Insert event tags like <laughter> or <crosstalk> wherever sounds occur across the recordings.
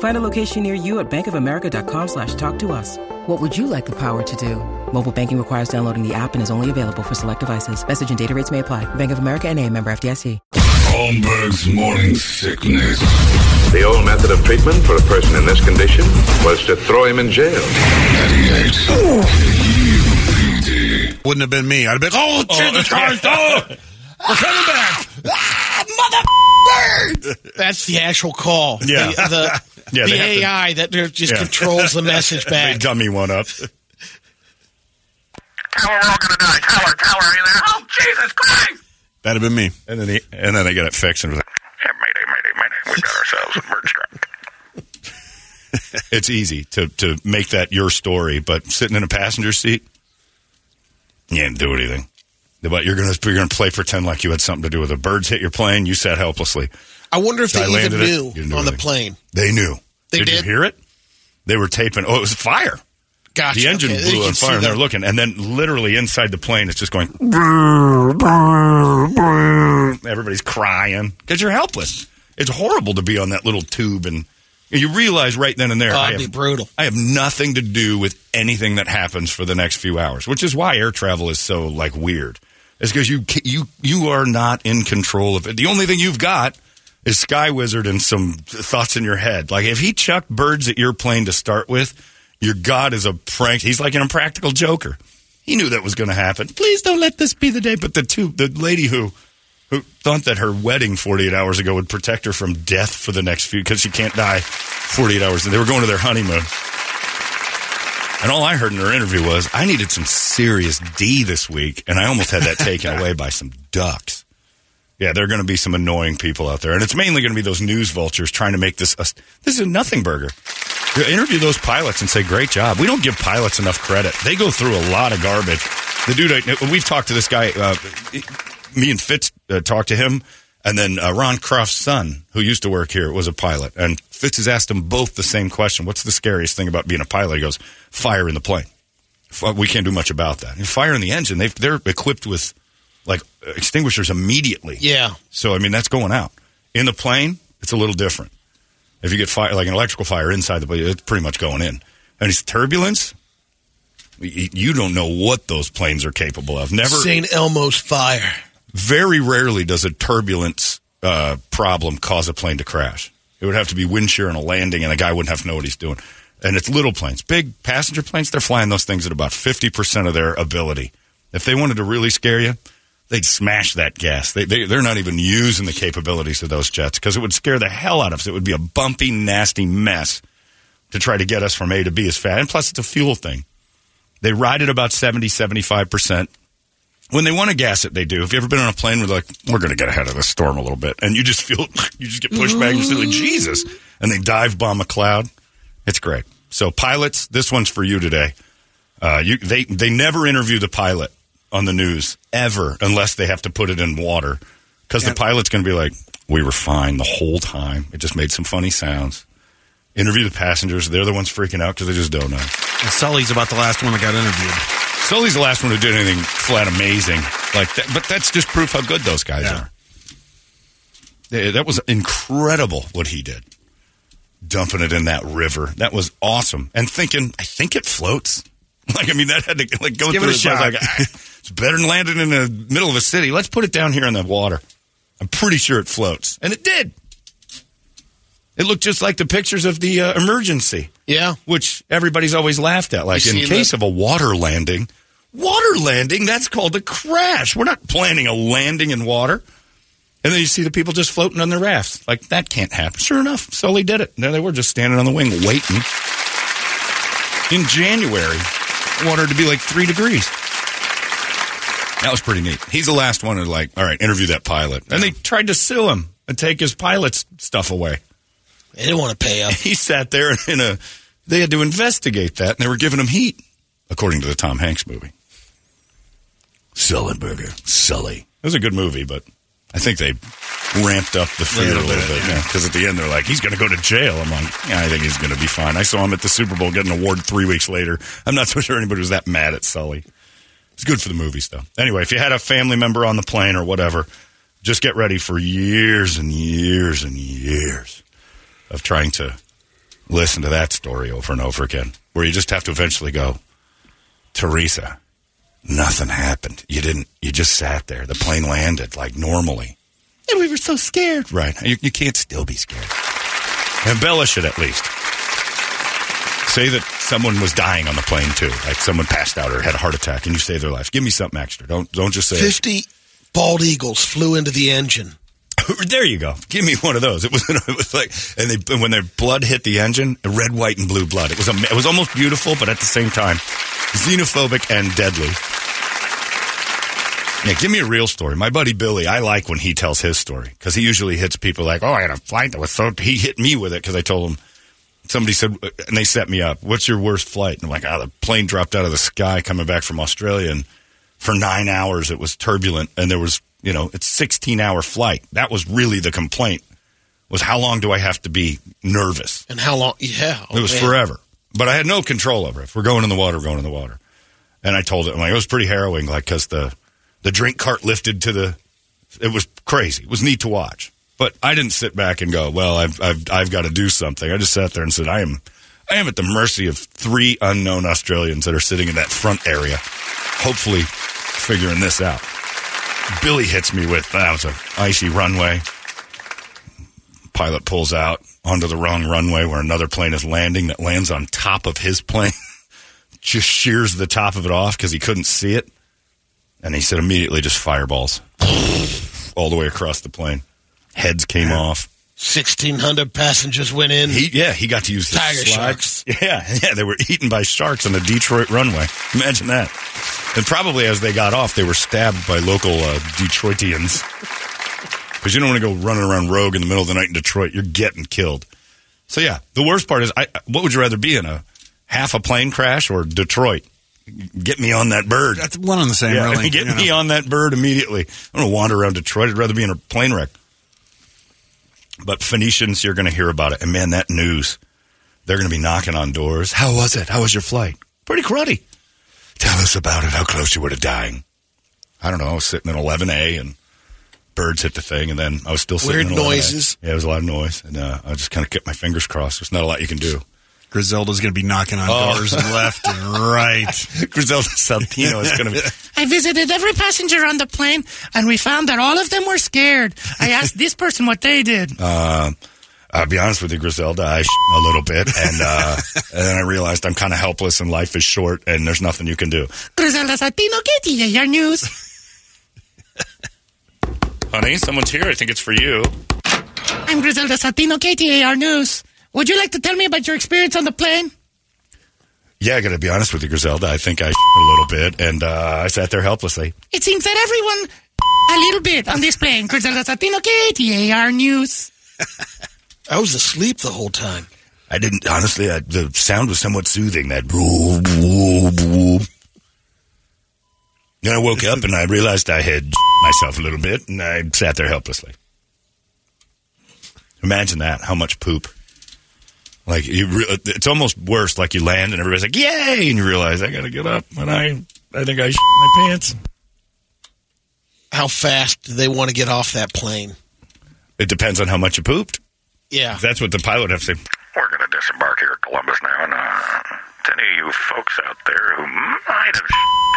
Find a location near you at bankofamerica.com slash talk to us. What would you like the power to do? Mobile banking requires downloading the app and is only available for select devices. Message and data rates may apply. Bank of America and a member FDIC. Holmberg's morning sickness. The old method of treatment for a person in this condition was to throw him in jail. 98. Wouldn't have been me. I'd have been, oh, Jesus Christ, oh, we're coming back. <laughs> Ah, mother <laughs> That's the actual call. Yeah. The, the, <laughs> Yeah, the they have to- AI that just Yeah. controls the <laughs> message They back. dummy one up. Tower, we're all gonna die. Tower, tower, are you there? Oh, Jesus Christ! That'd have been me. And then, he, and then they get it fixed. And it was Yeah, mayday, mayday, mayday. We got ourselves a bird strike. it's easy to, to make that your story, but sitting in a passenger seat, you didn't do anything. But you're gonna you're gonna play pretend like you had something to do with it. Birds hit your plane. You sat helplessly. I wonder if I they even knew on the plane. They knew. They did, did? you hear it? They were taping. Oh, it was fire. Gotcha. The engine Okay, blew on fire, and they're looking. And then, literally inside the plane, it's just going. Everybody's crying because you're helpless. It's horrible to be on that little tube, and you realize right then and there, Oh, I have, be brutal. I have nothing to do with anything that happens for the next few hours, which is why air travel is so like weird. It's because you you you are not in control of it. The only thing you've got is Sky Wizard and some thoughts in your head. Like if he chucked birds at your plane to start with, your God is a prank. He's like an impractical joker. He knew that was going to happen. Please don't let this be the day. But the two, the lady who who thought that her wedding 48 hours ago would protect her from death for the next few because she can't die 48 hours. They were going to their honeymoon. And all I heard in her interview was, I needed some serious D this week, and I almost had that <laughs> taken away by some ducks. Yeah, there are going to be some annoying people out there, and it's mainly going to be those news vultures trying to make this. A, this is a nothing burger. You interview those pilots and say, "Great job." We don't give pilots enough credit. They go through a lot of garbage. The dude, I, we've talked to this guy. Uh, me and Fitz uh, talked to him, and then uh, Ron Croft's son, who used to work here, was a pilot. And Fitz has asked them both the same question: "What's the scariest thing about being a pilot?" He goes, "Fire in the plane." We can't do much about that. And fire in the engine, they've, they're equipped with like extinguishers immediately. Yeah. So I mean that's going out. In the plane, it's a little different. If you get fire like an electrical fire inside the plane, it's pretty much going in. And it's turbulence. You don't know what those planes are capable of. Never, St. Elmo's fire. Very rarely does a turbulence uh, problem cause a plane to crash. It would have to be wind shear and a landing, and a guy wouldn't have to know what he's doing. And it's little planes, big passenger planes. They're flying those things at about fifty percent of their ability. If they wanted to really scare you, they'd smash that gas. They, they they're not even using the capabilities of those jets because it would scare the hell out of us. It would be a bumpy, nasty mess to try to get us from A to B as fast. And plus, it's a fuel thing. They ride at about 70, 75 percent when they want to gas it, they do. Have you ever been on a plane where they're like, we're going to get ahead of the storm a little bit, and you just feel, <laughs> you just get pushed back, and you're like, Jesus, and they dive bomb a cloud. It's great. So pilots, this one's for you today. Uh, you, they they never interview the pilot on the news ever unless they have to put it in water because the pilot's going to be like, We were fine the whole time. It just made some funny sounds. Interview the passengers. They're the ones freaking out because they just don't know. And Sully's about the last one that got interviewed. Sully's the last one who did anything flat amazing like that. But that's just proof how good those guys Yeah. are. Yeah, That was incredible what he did. Dumping it in that river. That was awesome. And thinking, I think it floats. <laughs> Like, I mean, that had to like go give through it a shot. Like, it's better than landing in the middle of a city. Let's put it down here in the water. I'm pretty sure it floats. And it did. It looked just like the pictures of the uh, emergency Yeah. which everybody's always laughed at. Like You in case that- of a water landing, water landing, that's called a crash. We're not planning a landing in water. And then you see the people just floating on their rafts. Like, that can't happen. Sure enough, Sully did it. There they were just standing on the wing waiting. In January, water to be like three degrees. That was pretty neat. He's the last one to like, all right, interview that pilot. And they tried to sue him and take his pilot's stuff away They didn't want to pay up. <laughs> he sat there in a. They had to investigate that, and they were giving him heat, according to the Tom Hanks movie. Sullenberger, Sully. It was a good movie, but I think they ramped up the fear a Little bit. Because at the end, they're like, "He's going to go to jail." I'm like, "Yeah, I think he's going to be fine." I saw him at the Super Bowl get an award three weeks later. I'm not <laughs> so sure anybody was that mad at Sully. It's good for the movies, though. Anyway, if you had a family member on the plane or whatever, just get ready for years and years and years of trying to listen to that story over and over again, where you just have to eventually go, Teresa, nothing happened. You didn't, you just sat there. The plane landed like normally. And we were so scared. Right. You, you can't still be scared. Embellish it at least. Say that someone was dying on the plane too, like someone passed out or had a heart attack, and you saved their life. Give me something extra. Don't don't just say 50 bald eagles flew into the engine. <laughs> there you go. Give me one of those. It was <laughs> it was like, and they when their blood hit the engine, red, white, and blue blood. It was it was almost beautiful, but at the same time, xenophobic and deadly. Yeah, give me a real story. My buddy Billy, I like when he tells his story because he usually hits people like, "Oh, I had a flight that was so." He hit me with it because I told him. Somebody said, and they set me up. What's your worst flight? And I'm like, "Ah, the plane dropped out of the sky coming back from Australia, and for nine hours it was turbulent, and there was, you know, it's 16 hour flight. That was really the complaint. Was how long do I have to be nervous? And how long? Yeah. oh, It was man. forever. But I had no control over it. If we're going in the water, we're going in the water. And I told it, I'm like, it was pretty harrowing, like, because the, the drink cart lifted to the, it was crazy. It was neat to watch. But I didn't sit back and go, well, I've, I've, I've got to do something. I just sat there and said, I am, I am at the mercy of three unknown Australians that are sitting in that front area, hopefully figuring this out. Billy hits me with, uh, that was an icy runway pilot pulls out onto the wrong runway where another plane is landing that lands on top of his plane. <laughs> just shears the top of it off because he couldn't see it. And he said immediately just fireballs <laughs> all the way across the plane. Heads came off. 1,600 passengers went in. He yeah, he got to use the Tiger slide. sharks. <laughs> Yeah, yeah, they were eaten by sharks on the Detroit runway. Imagine that. And probably as they got off, they were stabbed by local uh, Detroitians. Because you don't want to go running around rogue in the middle of the night in Detroit. You're getting killed. So yeah, the worst part is, I, what would you rather be in a half a plane crash or Detroit? Get me on that bird. That's one on the same, Yeah, really. <laughs> get me know. on that bird immediately. I don't want to wander around Detroit. I'd rather be in a plane wreck. But Phoenicians, you're going to hear about it. And man, that news, they're going to be knocking on doors. How was it? How was your flight? Pretty cruddy. Tell us about it. How close you were to dying. I don't know. I was sitting in 11A and birds hit the thing. And then I was still sitting Weird in 11A. noises. Yeah, it was a lot of noise. And uh, I just kind of kept my fingers crossed. There's not a lot you can do. Griselda's going to be knocking on Oh. doors left and right. <laughs> Griselda Santino is going to be. I visited every passenger on the plane, and we found that all of them were scared. I <laughs> asked this person what they did. Uh, I'll be honest with you, Griselda. I sh- a little bit, and uh, <laughs> and then I realized I'm kind of helpless, and life is short, and there's nothing you can do. Griselda Satino Katie, your news. Honey, someone's here. I think it's for you. I'm Griselda Satino KTAR News. Would you like to tell me about your experience on the plane? Yeah, I got to be honest with you, Griselda. I think I sh- <laughs> a little bit, and uh, I sat there helplessly. It seems that everyone <laughs> a little bit on this plane. Griselda Satino KTAR News. <laughs> I was asleep the whole time. I didn't honestly. I, the sound was somewhat soothing. That whoop, whoop, whoop. Then I woke up and I realized I had myself a little bit, and I sat there helplessly. Imagine that. How much poop. Like you, re- it's almost worse. Like you land and everybody's like, "Yay!" and you realize I got to get up and I, I think I shit my pants. How fast do they want to get off that plane? It depends on how much you pooped. Yeah. That's what the pilot would have to say. We're going to disembark here at Columbus now, and uh, to any of you folks out there who might have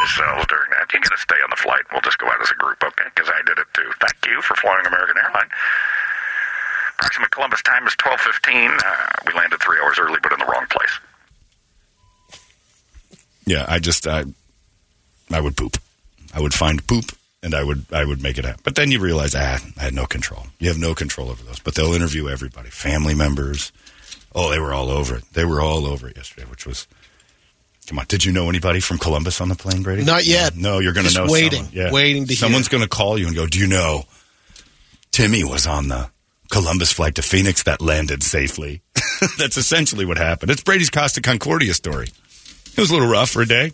yourselves during that, you're going to stay on the flight. We'll just go out as a group, okay? Because I did it too. Thank you for flying American Airline. Approximate Columbus time is 12:15. Uh, we landed three hours early, but in the wrong place. Yeah, I just I, I would poop. I would find poop and I would I would make it happen. But then you realize, ah, I had no control. You have no control over those. But they'll interview everybody, family members. Oh, they were all over it. They were all over it yesterday, which was. Come on, did you know anybody from Columbus on the plane, Brady? Not yet. No, you're going to know. waiting, someone. Yeah. waiting to hear. Someone's going to call you and go, "Do you know Timmy was on the Columbus flight to Phoenix that landed safely?" <laughs> That's essentially what happened. It's Brady's Costa Concordia story. It was a little rough for a day.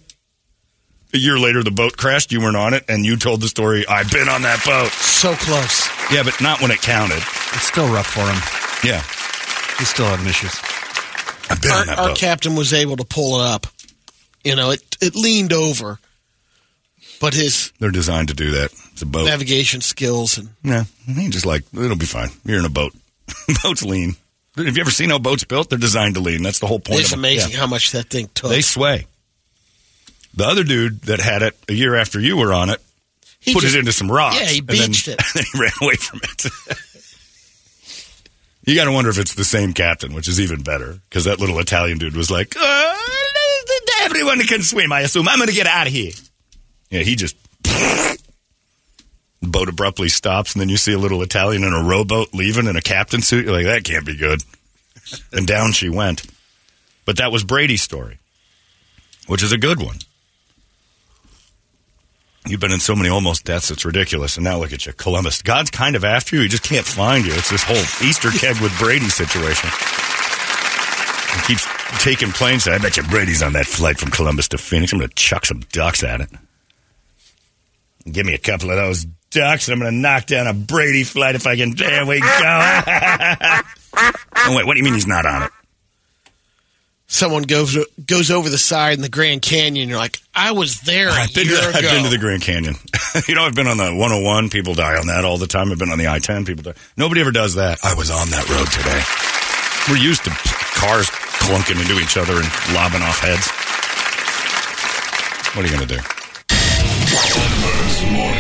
A year later, the boat crashed. You weren't on it, and you told the story. I've been on that boat. So close. Yeah, but not when it counted. It's still rough for him. Yeah, He's still having issues. I've been on Our, that our boat. captain was able to pull it up. You know, it it leaned over, but his They're designed to do that. It's a boat. navigation skills and Yeah, he just like it'll be fine. You're in a boat. <laughs> Boats lean. Have you ever seen how boats built? They're designed to lean. That's the whole point. it's amazing Yeah. how much that thing took. They sway. The other dude that had it a year after you were on it He put just- it into some rocks. Yeah, he and then- beached it. <laughs> And then he ran away from it. <laughs> you got to wonder if it's the same captain, which is even better because that little Italian dude was like, "Uh, "Everyone can swim. I assume I'm going to get out of here." Yeah, he just. Boat abruptly stops, and then you see a little Italian in a rowboat leaving in a captain suit. You're like, that can't be good. And down she went. But that was Brady's story, which is a good one. You've been in so many almost deaths, it's ridiculous. And now look at you, Columbus. God's kind of after you. He just can't find you. It's this whole Easter keg with Brady situation. He keeps taking planes. I bet you Brady's on that flight from Columbus to Phoenix. I'm going to chuck some ducks at it. Give me a couple of those ducks, and I'm going to knock down a Brady flight if I can. There we go. oh, <laughs> wait, what do you mean he's not on it? Someone goes goes over the side in the Grand Canyon. You're like, I was there a I've been, year to, ago. I've been to the Grand Canyon. <laughs> you know, I've been on the 101. People die on that all the time. I've been on the I 10. People die. Nobody ever does that. I was on that road today. We're used to cars clunking into each other and lobbing off heads. What are you going to do?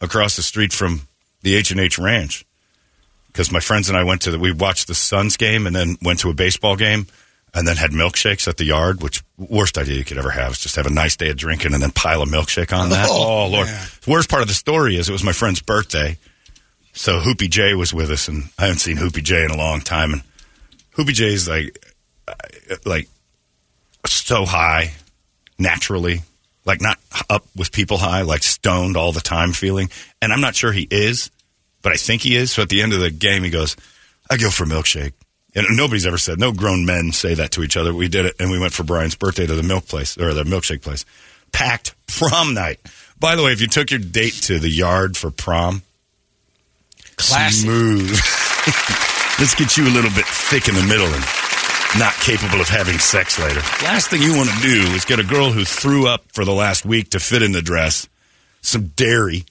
across the street from the H and H Ranch because my friends and I went to the, we watched the Suns game and then went to a baseball game and then had milkshakes at the yard. Which worst idea you could ever have is just have a nice day of drinking and then pile a milkshake on that. <laughs> Oh, Oh, Lord! The worst part of the story is it was my friend's birthday, so Hoopy J was with us, and I haven't seen Hoopy J in a long time. And Hoopy J is like like so high naturally, like not up with people high, like stoned all the time feeling. And I'm not sure he is, but I think he is. So at the end of the game, he goes, I go for a milkshake. And nobody's ever said, no grown men say that to each other. We did it, and we went for Brian's birthday to the milk place, or the milkshake place. Packed prom night. By the way, if you took your date to the yard for prom, Classy. smooth. <laughs> Let's get you a little bit thick in the middle and not capable of having sex later. Last thing you want to do is get a girl who threw up for the last week to fit in the dress, some dairy,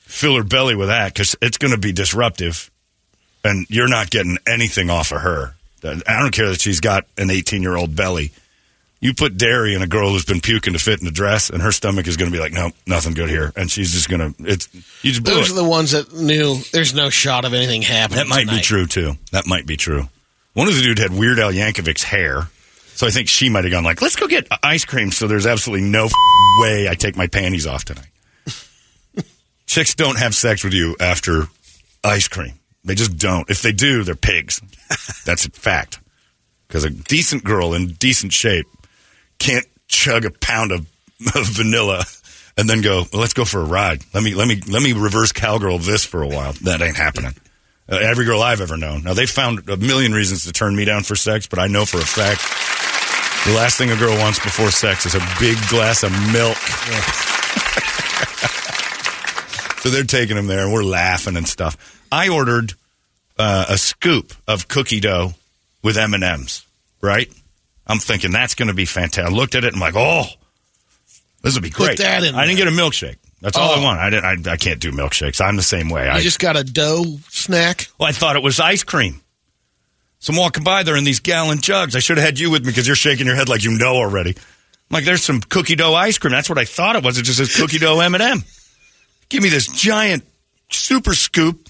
fill her belly with that because it's going to be disruptive, and you're not getting anything off of her. I don't care that she's got an 18 year old belly. You put dairy in a girl who's been puking to fit in the dress, and her stomach is going to be like, no, nothing good here, and she's just going to. It's you just Those it. are the ones that knew there's no shot of anything happening. That might be true too. That might be true. One of the dude had Weird Al Yankovic's hair. So I think she might have gone like, let's go get ice cream. So there's absolutely no f- way I take my panties off tonight. <laughs> Chicks don't have sex with you after ice cream. They just don't. If they do, they're pigs. <laughs> That's a fact. Because a decent girl in decent shape can't chug a pound of, <laughs> of vanilla and then go, well, let's go for a ride. Let me let me let me reverse cowgirl this for a while. That ain't happening. Uh, every girl I've ever known. Now they found a million reasons to turn me down for sex, but I know for a fact the last thing a girl wants before sex is a big glass of milk. <laughs> so they're taking them there, and we're laughing and stuff. I ordered uh, a scoop of cookie dough with M and M's. Right? I'm thinking that's going to be fantastic. I looked at it and I'm like, oh, this would be Put great. that in I didn't get a milkshake. That's all I Oh. want. I didn't. I, I can't do milkshakes. I'm the same way. You I just got a dough snack. well, I thought it was ice cream. So I'm walking by there in these gallon jugs. I should have had you with me because you're shaking your head like you know already. I'm like, there's some cookie dough ice cream. That's what I thought it was. It just says cookie dough M&M. Give me this giant super scoop.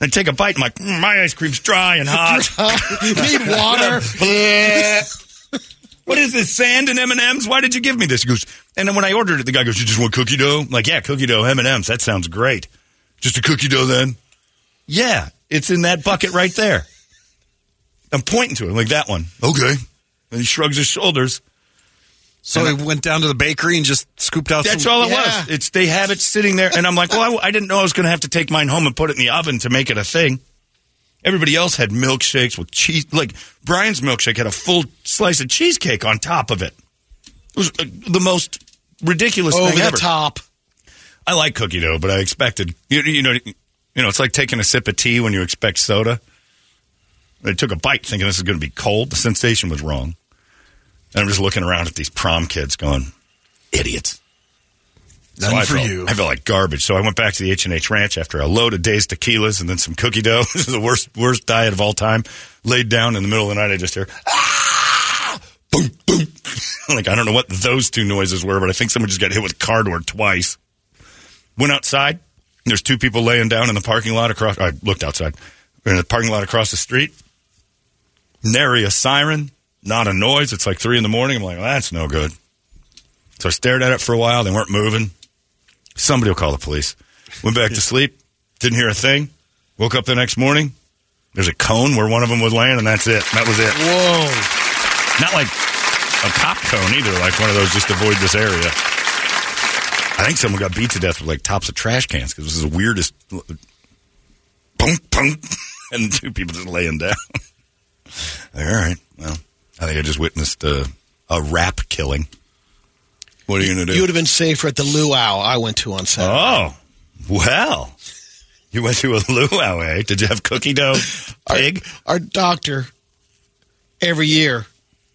And I take a bite. I'm like, mm, my ice cream's dry and hot. <laughs> Need water. <laughs> <laughs> what is this sand and M&Ms? Why did you give me this? He goes, and then when I ordered it, the guy goes, you just want cookie dough? I'm like, yeah, cookie dough M&Ms. That sounds great. Just a cookie dough then? Yeah, it's in that bucket right there. I'm pointing to him like that one. Okay. And he shrugs his shoulders. So he went down to the bakery and just scooped out. That's some, all it was. It's they have it sitting there, and I'm like, well, I, I didn't know I was going to have to take mine home and put it in the oven to make it a thing. Everybody else had milkshakes with cheese. Like Brian's milkshake had a full slice of cheesecake on top of it. It was uh, the most ridiculous Over thing the ever. top. I like cookie dough, but I expected you, you know you know it's like taking a sip of tea when you expect soda. I took a bite thinking this is going to be cold. The sensation was wrong. And I'm just looking around at these prom kids going, idiots. None I for felt, you. I felt like garbage. So I went back to the H and H Ranch after a load of days tequilas and then some cookie dough. <laughs> this is the worst worst diet of all time. Laid down in the middle of the night, I just hear ah, boom boom. <laughs> like I don't know what those two noises were, but I think someone just got hit with cardboard twice. Went outside. There's two people laying down in the parking lot across. I looked outside in the parking lot across the street. Nary a siren, not a noise. It's like three in the morning. I'm like, well, that's no good. So I stared at it for a while. They weren't moving. Somebody will call the police. Went back to sleep. Didn't hear a thing. Woke up the next morning. There's a cone where one of them was laying, and that's it. That was it. Whoa. Not like a cop cone either, like one of those just avoid this area. I think someone got beat to death with like tops of trash cans because this is the weirdest. Punk, punk. <laughs> And two people just laying down. <laughs> All right. Well, I think I just witnessed uh, a rap killing. What are you going to do? You would have been safer at the luau I went to on Saturday. Oh, well. You went to a luau, eh? Did you have cookie dough pig? Our, our doctor, every year,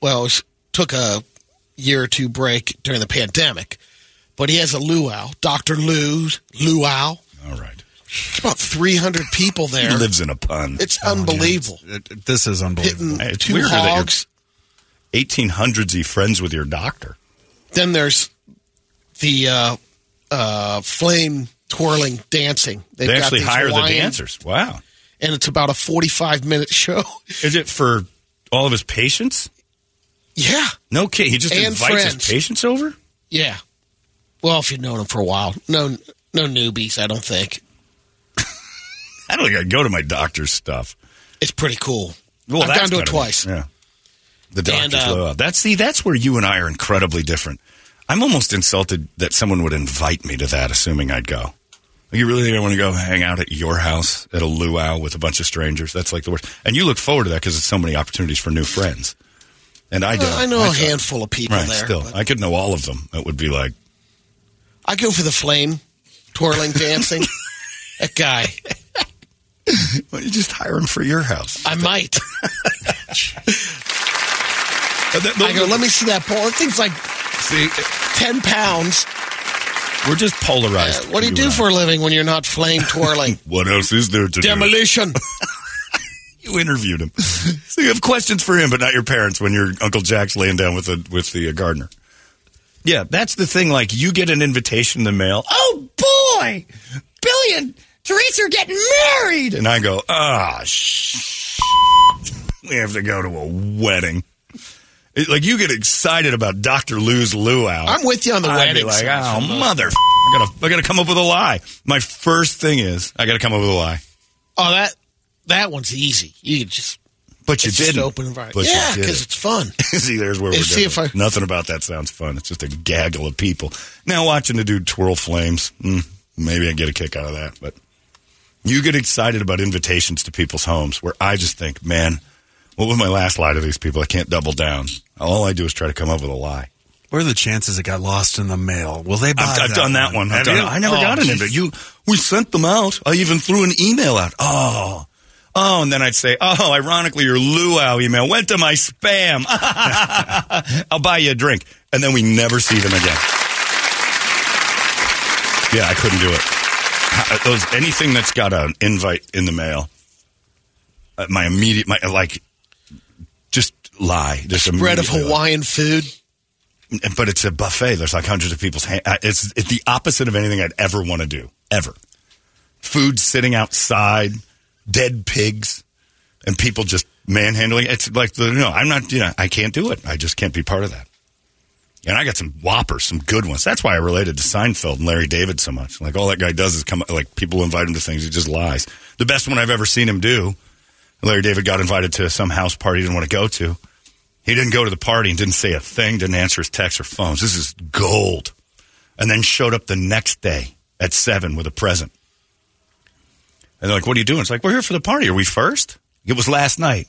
well, took a year or two break during the pandemic, but he has a luau, Dr. Lou's luau. All right. About 300 people <laughs> there. He lives in a pun. It's unbelievable. It- it- this is unbelievable. Hitting It's two weirder that you're- hogs. 1800s, he friends with your doctor. Then there's the uh, uh, flame twirling dancing. They've They got actually these hire the dancers. Wow. And it's about a 45 minute show. <laughs> Is it for all of his patients? Yeah. No kidding. He just And invites friends. his patients over? Yeah. Well, if you've known him for a while. No, no newbies, I don't think. <laughs> I don't think I'd go to my doctor's stuff. It's pretty cool. Well, I've gone to it twice. Yeah. The doctor's And, uh, low. That's see, that's where you and I are incredibly different. I'm almost insulted that someone would invite me to that, assuming I'd go. You really think I want to go hang out at your house at a luau with a bunch of strangers? That's like the worst. And you look forward to that because it's so many opportunities for new friends. And I don't. Uh, I know a handful of people Right, there. still, but I could know all of them. It would be like, I go for the flame twirling <laughs> dancing. that guy. well, you just hire him for your house. I might. <laughs> Uh, th- I go, let me see that pole. That thing's like See, 10 pounds. we're just polarized. Uh, what do you and do I. for a living when you're not flame twirling? <laughs> What else is there to do? Demolition. <laughs> You interviewed him, so you have questions for him, but not your parents when your Uncle Jack's laying down with the with the uh, gardener. Yeah, that's the thing. Like, you get an invitation in the mail. Oh boy, Billy and Teresa are getting married, and I go, ah, sh- <laughs> we have to go to a wedding. It- like you get excited about Dr. Lou's luau. I'm with you on the I'd wedding be like, oh mother, I gotta, I gotta come up with a lie. My first thing is, I gotta come up with a lie. Oh, that that one's easy. You just But you didn't. open environment. But yeah, because it. it's fun. <laughs> See, there's where we're See if different. Nothing about that sounds fun. It's just a gaggle of people. Now watching the dude twirl flames, mm, maybe I get a kick out of that. But you get excited about invitations to people's homes, where I just think, man, what was my last lie to these people? I can't double down. All I do is try to come up with a lie. What are the chances it got lost in the mail? Will they buy I've, I've that done that one. I've done. I never Oh, got an invite. You, we sent them out. I even threw an email out. Oh, oh, and then I'd say, oh, ironically, your luau email went to my spam. <laughs> I'll buy you a drink, and then we never see them again. Yeah, I couldn't do it. Uh, Those anything that's got an invite in the mail, uh, my immediate, my like, lie. Just Spread of immediately lie Hawaiian food. but it's a buffet. There's like hundreds of people's. Ha- uh, it's it's the opposite of anything I'd ever want to do ever. Food sitting outside, dead pigs, and people just manhandling. It's like the no. I'm not. You know, I can't do it. I just can't be part of that. And I got some whoppers, some good ones. That's why I related to Seinfeld and Larry David so much. Like all that guy does is come. Like people invite him to things, he just lies. The best one I've ever seen him do. Larry David got invited to some house party he didn't want to go to. He didn't go to the party and didn't say a thing, didn't answer his texts or phones. This is gold. And then showed up the next day at seven with a present. And they're like, What are you doing? It's like, We're here for the party. Are we first? It was last night.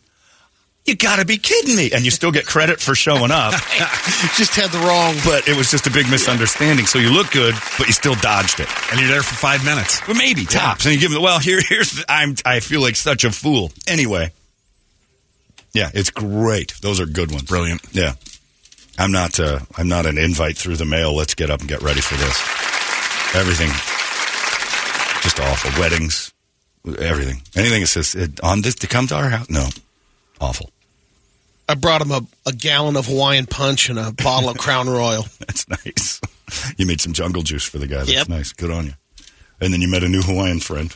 You gotta be kidding me. And you still get credit for showing up. <laughs> just had the wrong. But it was just a big misunderstanding. So you look good, but you still dodged it. And you're there for five minutes. Well, maybe tops. And you give them, well, here, here's, the, I'm, I feel like such a fool. Anyway. Yeah, it's great. Those are good ones. Brilliant. Yeah. I'm not, uh, I'm not an invite through the mail. Let's get up and get ready for this. Everything. Just awful. Weddings. Everything. Anything that says it, on this to come to our house. No. Awful. I brought him a, a gallon of Hawaiian punch and a bottle of Crown Royal. <laughs> That's nice. You made some jungle juice for the guy. That's Yep. nice. Good on you. And then you met a new Hawaiian friend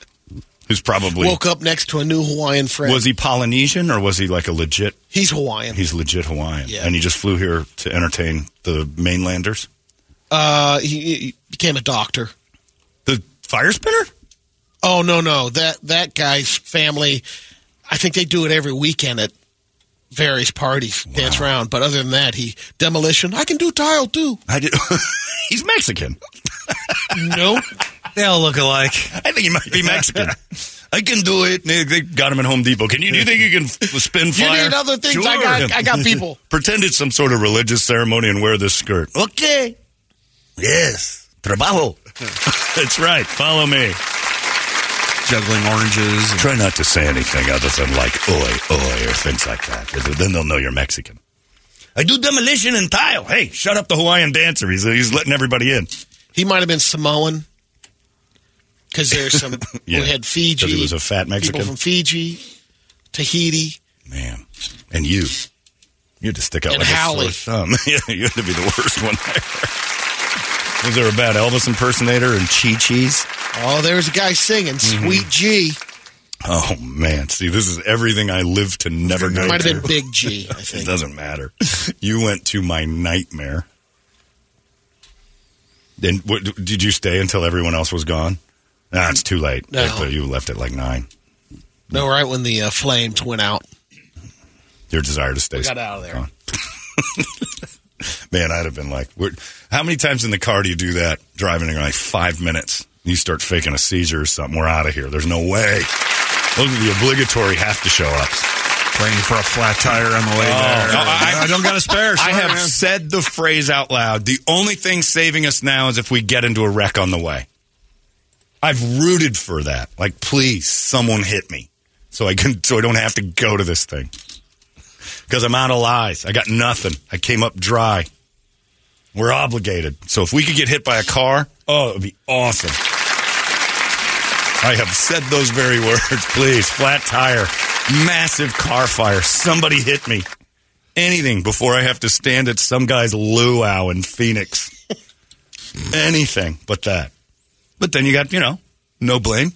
who's probably. Woke up next to a new Hawaiian friend. Was he Polynesian or was he like a legit? He's Hawaiian. He's legit Hawaiian. Yeah. And he just flew here to entertain the mainlanders? Uh, he, he became a doctor. The fire spinner? Oh no, no that that guy's family. I think they do it every weekend at various parties, dance around. But other than that, he demolition. I can do tile too. I did. <laughs> He's Mexican. <laughs> No, They all look alike. I think he might be Mexican. I can do it. They, they got him at Home Depot. Can you? Do you think you can f- spin you need other things. I got I got people. <laughs> Pretend it's some sort of religious ceremony and wear this skirt. Okay. Yes. Trabajo. That's right. Follow me. Juggling oranges. and- Try not to say anything other than like oi, oi, or things like that. Then they'll know you're Mexican. I do demolition and tile. Hey, shut up the Hawaiian dancer. He's, he's letting everybody in. He might have been Samoan because there's some <laughs> Yeah, we had Fiji. 'cause he was a fat Mexican. People from Fiji, Tahiti. Man. And you. You had to stick out And like Howley. a sore thumb. <laughs> yeah, you had to be the worst one there. <laughs> Was there a bad Elvis impersonator and Chi Chi's? Oh, there's a guy singing Mm-hmm. Sweet G. Oh, man. See, this is everything I live to never go Might have been Big G. I <laughs> think It doesn't matter. You went to my nightmare. Then what, did you stay until everyone else was gone? Nah, it's too late. No. You left at like nine. No, right when the uh, flames went out. Your desire to stay. We got out of there. <laughs> Man, I'd have been like, how many times in the car do you do that? Driving in like five minutes, you start faking a seizure or something. We're out of here. There's no way. Those are the obligatory have to show ups. Praying for a flat tire on the way oh, there. Oh, no, I- I don't got a spare. I have man. said the phrase out loud. The only thing saving us now is if we get into a wreck on the way. I've rooted for that. Like, please, someone hit me so I can, so I don't have to go to this thing. Because I'm out of lies. I got nothing. I came up dry. We're obligated. So if we could get hit by a car, oh, it would be awesome. I have said those very <laughs> words. Please, flat tire, massive car fire. Somebody hit me. Anything before I have to stand at some guy's luau in Phoenix. <laughs> Anything but that. But then you got, you know, no blame.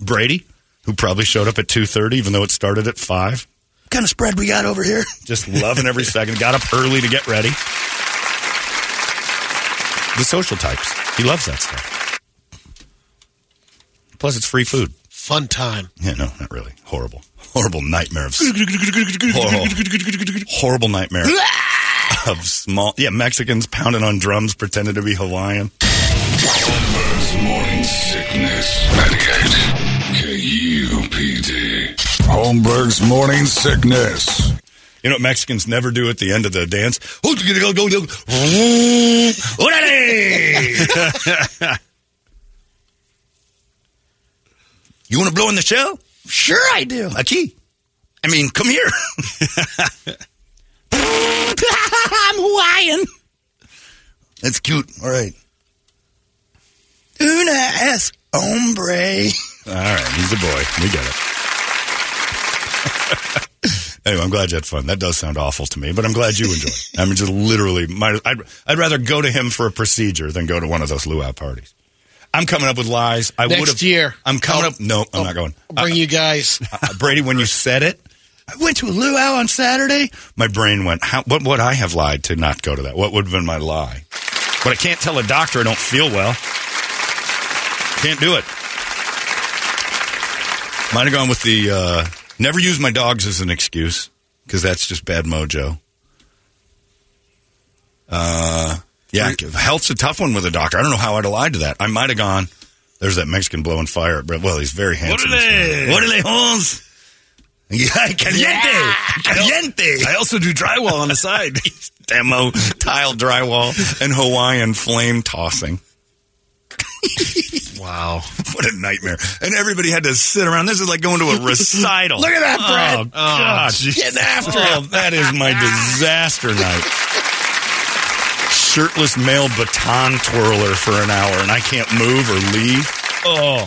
Brady, who probably showed up at 2.30 even though it started at 5. What kind of spread we got over here? <laughs> Just loving every second. Got up early to get ready. The social types. He loves that stuff. Plus, it's free food. Fun time. Yeah, no, not really. Horrible. Horrible nightmare of horrible, horrible nightmare <laughs> of small yeah, Mexicans pounding on drums pretending to be Hawaiian. Holmberg's morning sickness. 98 KUPD. Holmberg's morning sickness. You know what Mexicans never do at the end of the dance? <laughs> <laughs> you want to blow in the shell? Sure I do. A key. I mean, come here. <laughs> I'm Hawaiian. That's cute. All right. Una es hombre. All right, he's a boy. We get it. <laughs> anyway, I'm glad you had fun. That does sound awful to me, but I'm glad you enjoyed it. I mean, just literally, might, I'd, I'd rather go to him for a procedure than go to one of those luau parties. I'm coming up with lies. I would have. year. I'm coming I'll- up. No, I'm not going. I'll bring you guys. Uh, Brady, when you said it, I went to a luau on Saturday. My brain went, How, what would I have lied to not go to that? What would have been my lie? But I can't tell a doctor I don't feel well. Can't do it. Might have gone with the uh, never use my dogs as an excuse because that's just bad mojo. Uh, yeah, health's a tough one with a doctor. I don't know how I'd have lied to that. I might have gone. There's that Mexican blowing fire. But well, he's very handsome. What are they? What are they, Holmes? Yeah, <laughs> caliente, caliente. I also do drywall on the side. <laughs> Demo tile drywall and Hawaiian flame tossing. <laughs> wow, what a nightmare! And everybody had to sit around. This is like going to a recital. Look at that, Brett. Oh, God. Oh, Getting after Oh, it. that is my disaster night. Shirtless male baton twirler for an hour, and I can't move or leave. Oh,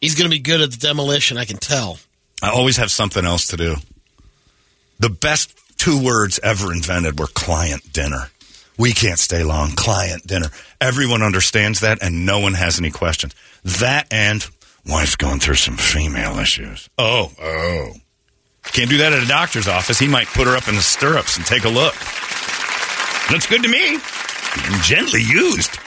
He's going to be good at the demolition, I can tell. I always have something else to do. The best two words ever invented were client dinner. We can't stay long. Client dinner. Everyone understands that, and no one has any questions. That and wife's going through some female issues. Oh, oh. Can't do that at a doctor's office. He might put her up in the stirrups and take a look. Looks good to me. Gently used.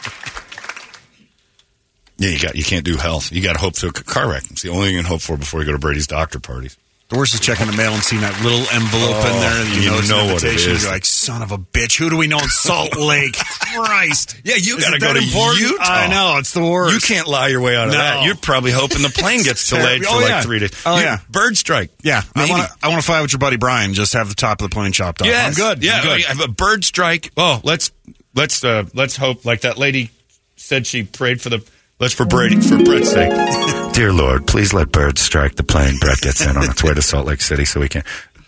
Yeah, you got you can't do health. You got to hope for a car wreck. It's the only thing you can hope for before you go to Brady's doctor parties. The worst is checking the mail and seeing that little envelope in Oh, there. And you, you know, it's know what it is. You're like, son of a bitch. Who do we know in Salt <laughs> Lake? Christ. Yeah, you got to go to important? Utah. I know. It's the worst. You can't lie your way out of No. that. You're probably hoping the plane gets <laughs> delayed for Oh, like yeah. three days. Oh, You- yeah. bird strike. Yeah, Maybe. I want to. Fly with your buddy Brian. Just have the top of the plane chopped off. Yes. I'm good. Yeah, I'm good. I have a bird strike. Oh, let's let's uh, let's hope like that lady said she prayed for the let's for Brady for Brett's sake. <laughs> Dear Lord, please let birds strike the plane Brett gets in on its way to Salt Lake City so we can.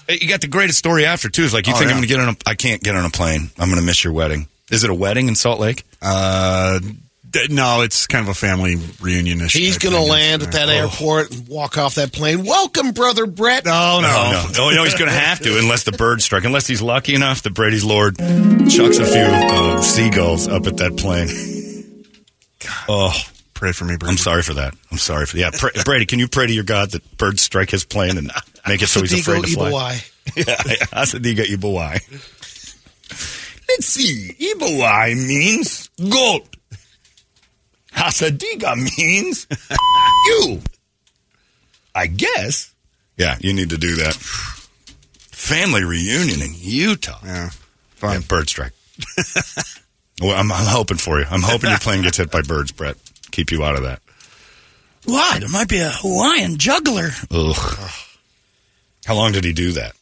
You got the greatest story after too. Is like you Oh, think yeah. I'm going to get on a I can't get on a plane. I'm going to miss your wedding. Is it a wedding in Salt Lake? Uh, d- no, it's kind of a family reunion issue. He's going to land at that airport and walk off that plane. Welcome, brother Brett. Oh, No, no, No, no, no, he's going to have to unless the bird strike. Unless he's lucky enough that Brady's Lord chucks a few uh, seagulls up at that plane. Oh, Pray for me, Brady. I'm sorry for that. I'm sorry for yeah, pray, Brady. Can you pray to your God that birds strike his plane and make it so he's afraid to fly? Ibawai. <laughs> Yeah, Asadiga Ibawai. Let's see. Ibawai means goat. Hasadiga means <laughs> you. I guess. Yeah, you need to do that. Family reunion in Utah. Yeah, Yeah, bird strike. <laughs> well, I'm, I'm hoping for you. I'm hoping your plane gets hit by birds, Brett. Keep you out of that. Why? There might be a Hawaiian juggler. Ugh. How long did he do that?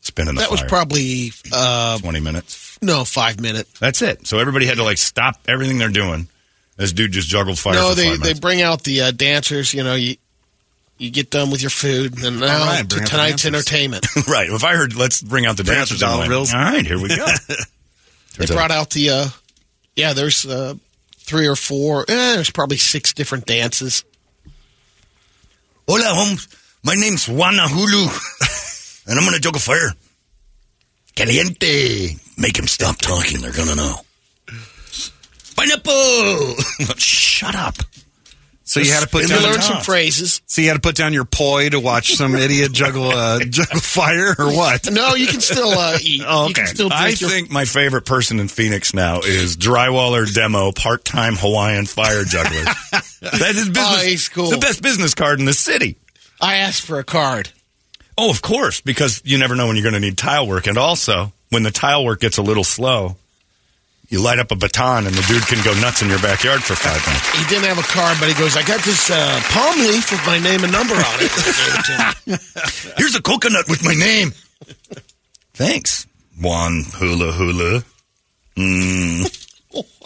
Spinning the That was fire. probably, uh, 20 minutes. no, five minutes. That's it. So everybody had to like stop everything they're doing. This dude just juggled fire no, for they, five they minutes. bring out the uh, dancers. You know, you you get done with your food, and now All right, to bring out the tonight's dancers. entertainment. <laughs> right. If I heard let's bring out the Bring out dancers, I'm dollar like, bills. All right, here we go. <laughs> they out- brought out the, uh, yeah, there's uh, three or four, eh, there's probably six different dances. Hola, Holmes. My name's Juana Hulu, and I'm going to juggle fire. Caliente. Make him stop talking. They're to know. Pineapple. <laughs> Shut up. So you had to put down learn some phrases. So you had to put down your poi to watch some <laughs> idiot juggle uh, juggle fire or what? No, you can still uh, eat. Oh, You can okay. I your- think my favorite person in Phoenix now is drywaller demo part time Hawaiian fire juggler. <laughs> that is business. Oh, cool. The best business card in the city. I asked for a card. Oh, of course, because you never know when you're going to need tile work, and also when the tile work gets a little slow, you light up a baton and the dude can go nuts in your backyard for five minutes. He didn't have a car, but he goes, I got this uh, palm leaf with my name and number on it. I <laughs> gave it to him. Here's a coconut with my name. Thanks, Juan Hula Hula. Mm.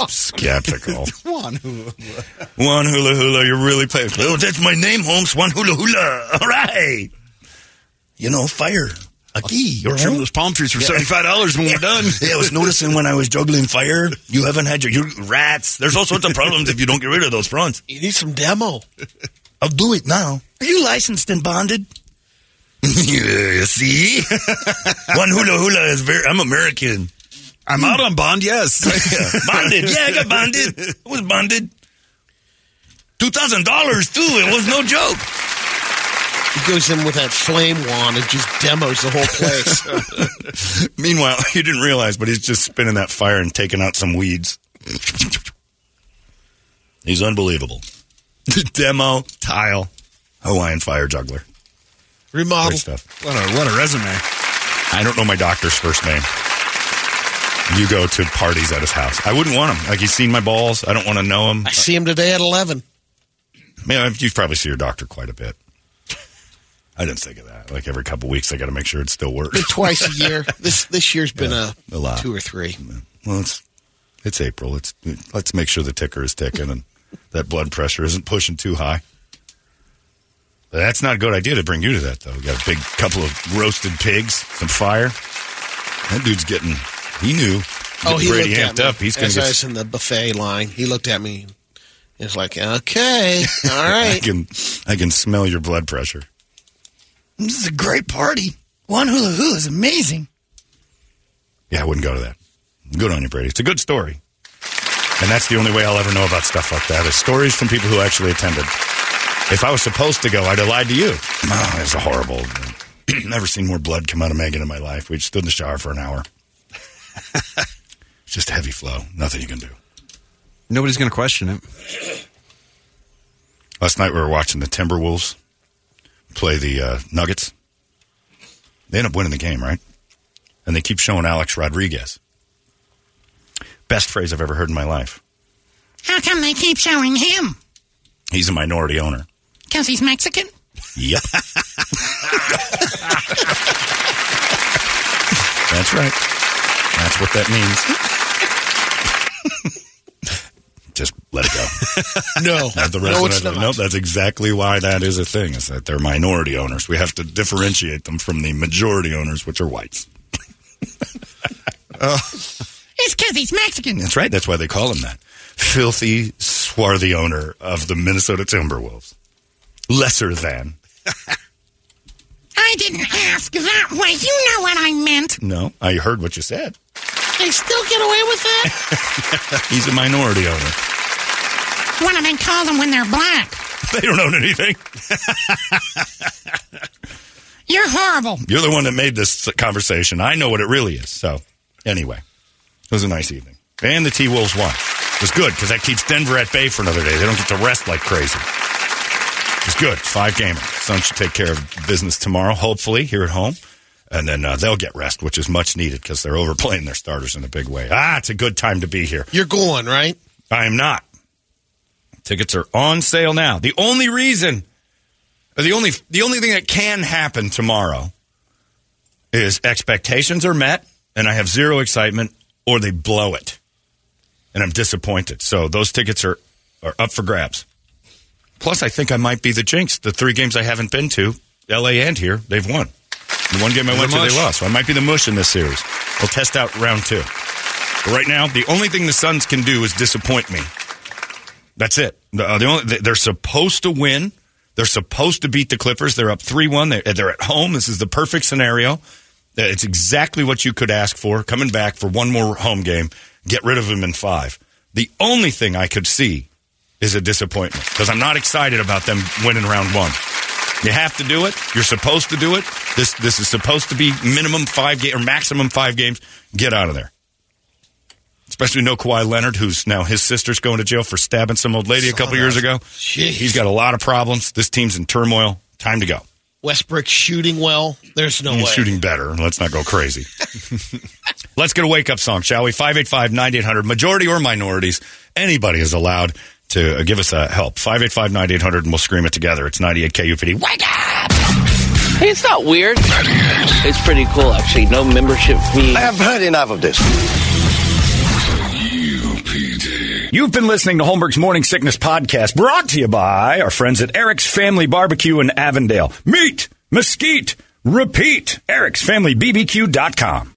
Skeptical. One <laughs> who Juan Hula Hula, you're really playing. Oh, that's my name, Holmes. Juan Hula Hula. All right. You know, fire. Aki. You're trimming those palm trees for seventy five dollars when we're done. Yeah, I was noticing when I was juggling fire, you haven't had your, your rats. There's all sorts of problems if you don't get rid of those fronts. You need some demo. <laughs> I'll do it now. Are you licensed and bonded? <laughs> yeah, see? <laughs> One hula hula is very, I'm American. I'm out on bond. Yes, bonded. Yeah, I got bonded. I was bonded. $2,000 too. It was no joke. He goes in with that flame wand and just demos the whole place. <laughs> Meanwhile, <laughs> you didn't realize, but he's just spinning that fire and taking out some weeds. He's unbelievable. <laughs> Demo, tile, Hawaiian fire juggler. Remodel. Great stuff. What a what a resume. I don't know my doctor's first name. You go to parties at his house. I wouldn't want him. Like he's seen my balls. I don't want to know him. I see him today at 11. Man, you probably see your doctor quite a bit. I didn't think of that. Like every couple weeks, I got to make sure it still works. Twice a <laughs> year. This this year's been Yeah, a, a lot. two or three. Well, it's it's April. It's let's make sure the ticker is ticking and that blood pressure isn't pushing too high. That's not a good idea to bring you to that though. We got a big couple of roasted pigs, some fire. That dude's getting. He knew. Oh, he looked amped up. He's going to I get. was in the buffet line. He looked at me. Was like, "Okay, all <laughs> right. I can I can smell your blood pressure. This is a great party. One hula hula is amazing. Yeah, I wouldn't go to that. Good on you, Brady. It's a good story. And that's the only way I'll ever know about stuff like that is stories from people who actually attended. If I was supposed to go, I'd have lied to you. <clears throat> Oh, it's a horrible. <clears throat> Never seen more blood come out of Megan in my life. We stood in the shower for an hour. it's just heavy flow. Nothing you can do. Nobody's going to question it. Last night we were watching the Timberwolves play the uh, Nuggets. They end up winning the game, right? And they keep showing Alex Rodriguez. Best phrase I've ever heard in my life. How come they keep showing him? He's a minority owner. Because he's Mexican? Yep. <laughs> That's right. That's what that means. Just let it go. <laughs> No, Not the rest no, it's that. not. Nope, that's exactly why that is a thing, is that they're minority owners. We have to differentiate them from the majority owners, which are whites. Oh. It's because he's Mexican. That's right. That's why they call him that. Filthy, swarthy owner of the Minnesota Timberwolves. Lesser than. <laughs> I didn't ask that way. You know what I meant. No, I heard what you said. They still get away with that? <laughs> He's a minority owner. what do they call them when they're black? <laughs> They don't own anything. You're horrible. You're the one that made this conversation. I know what it really is. So, anyway, it was a nice evening. And the T Wolves won. It was good because that keeps Denver at bay for another day. They don't get to rest like crazy. It's good. Five gamer. Suns should take care of business tomorrow, hopefully, here at home. And then uh, they'll get rest, which is much needed because they're overplaying their starters in a big way. Ah, it's a good time to be here. You're going right. I am not. Tickets are on sale now. The only reason, the only the only thing that can happen tomorrow is expectations are met, and I have zero excitement, or they blow it, and I'm disappointed. So those tickets are are up for grabs. Plus, I think I might be the jinx. The three games I haven't been to, L.A. and here, they've won. The one game I The went to, mush. they lost. So I might be the mush in this series. We'll test out round two. But right now, the only thing the Suns can do is disappoint me. That's it. The, uh, the only, they- they're supposed to win. They're supposed to beat the Clippers. They're up 3 1. They're, they're at home. This is the perfect scenario. Uh, It's exactly what you could ask for. Coming back for one more home game, get rid of them in five. The only thing I could see is a disappointment because I'm not excited about them winning round one. You have to do it. You're supposed to do it. This this is supposed to be minimum five game or maximum five games. Get out of there. Especially no Kawhi Leonard, who's now his sister's going to jail for stabbing some old lady a couple years ago. He's got a lot of problems. This team's in turmoil. Time to go. Westbrook shooting well. There's no He's way. shooting better. Let's not go crazy. <laughs> Let's get a wake up song, shall we? 585 9800. Majority or minorities, anybody is allowed to uh, give us a help. 585 9800 and we'll scream it together. It's 98 KUPD. Wake up! Hey, it's not weird. It's pretty cool, actually. No membership fee. I have heard enough of this. You've been listening to Holmberg's Morning Sickness Podcast, brought to you by our friends at Eric's Family Barbecue in Avondale. Meat, mesquite, repeat. Eric'sFamilyBBQ.com.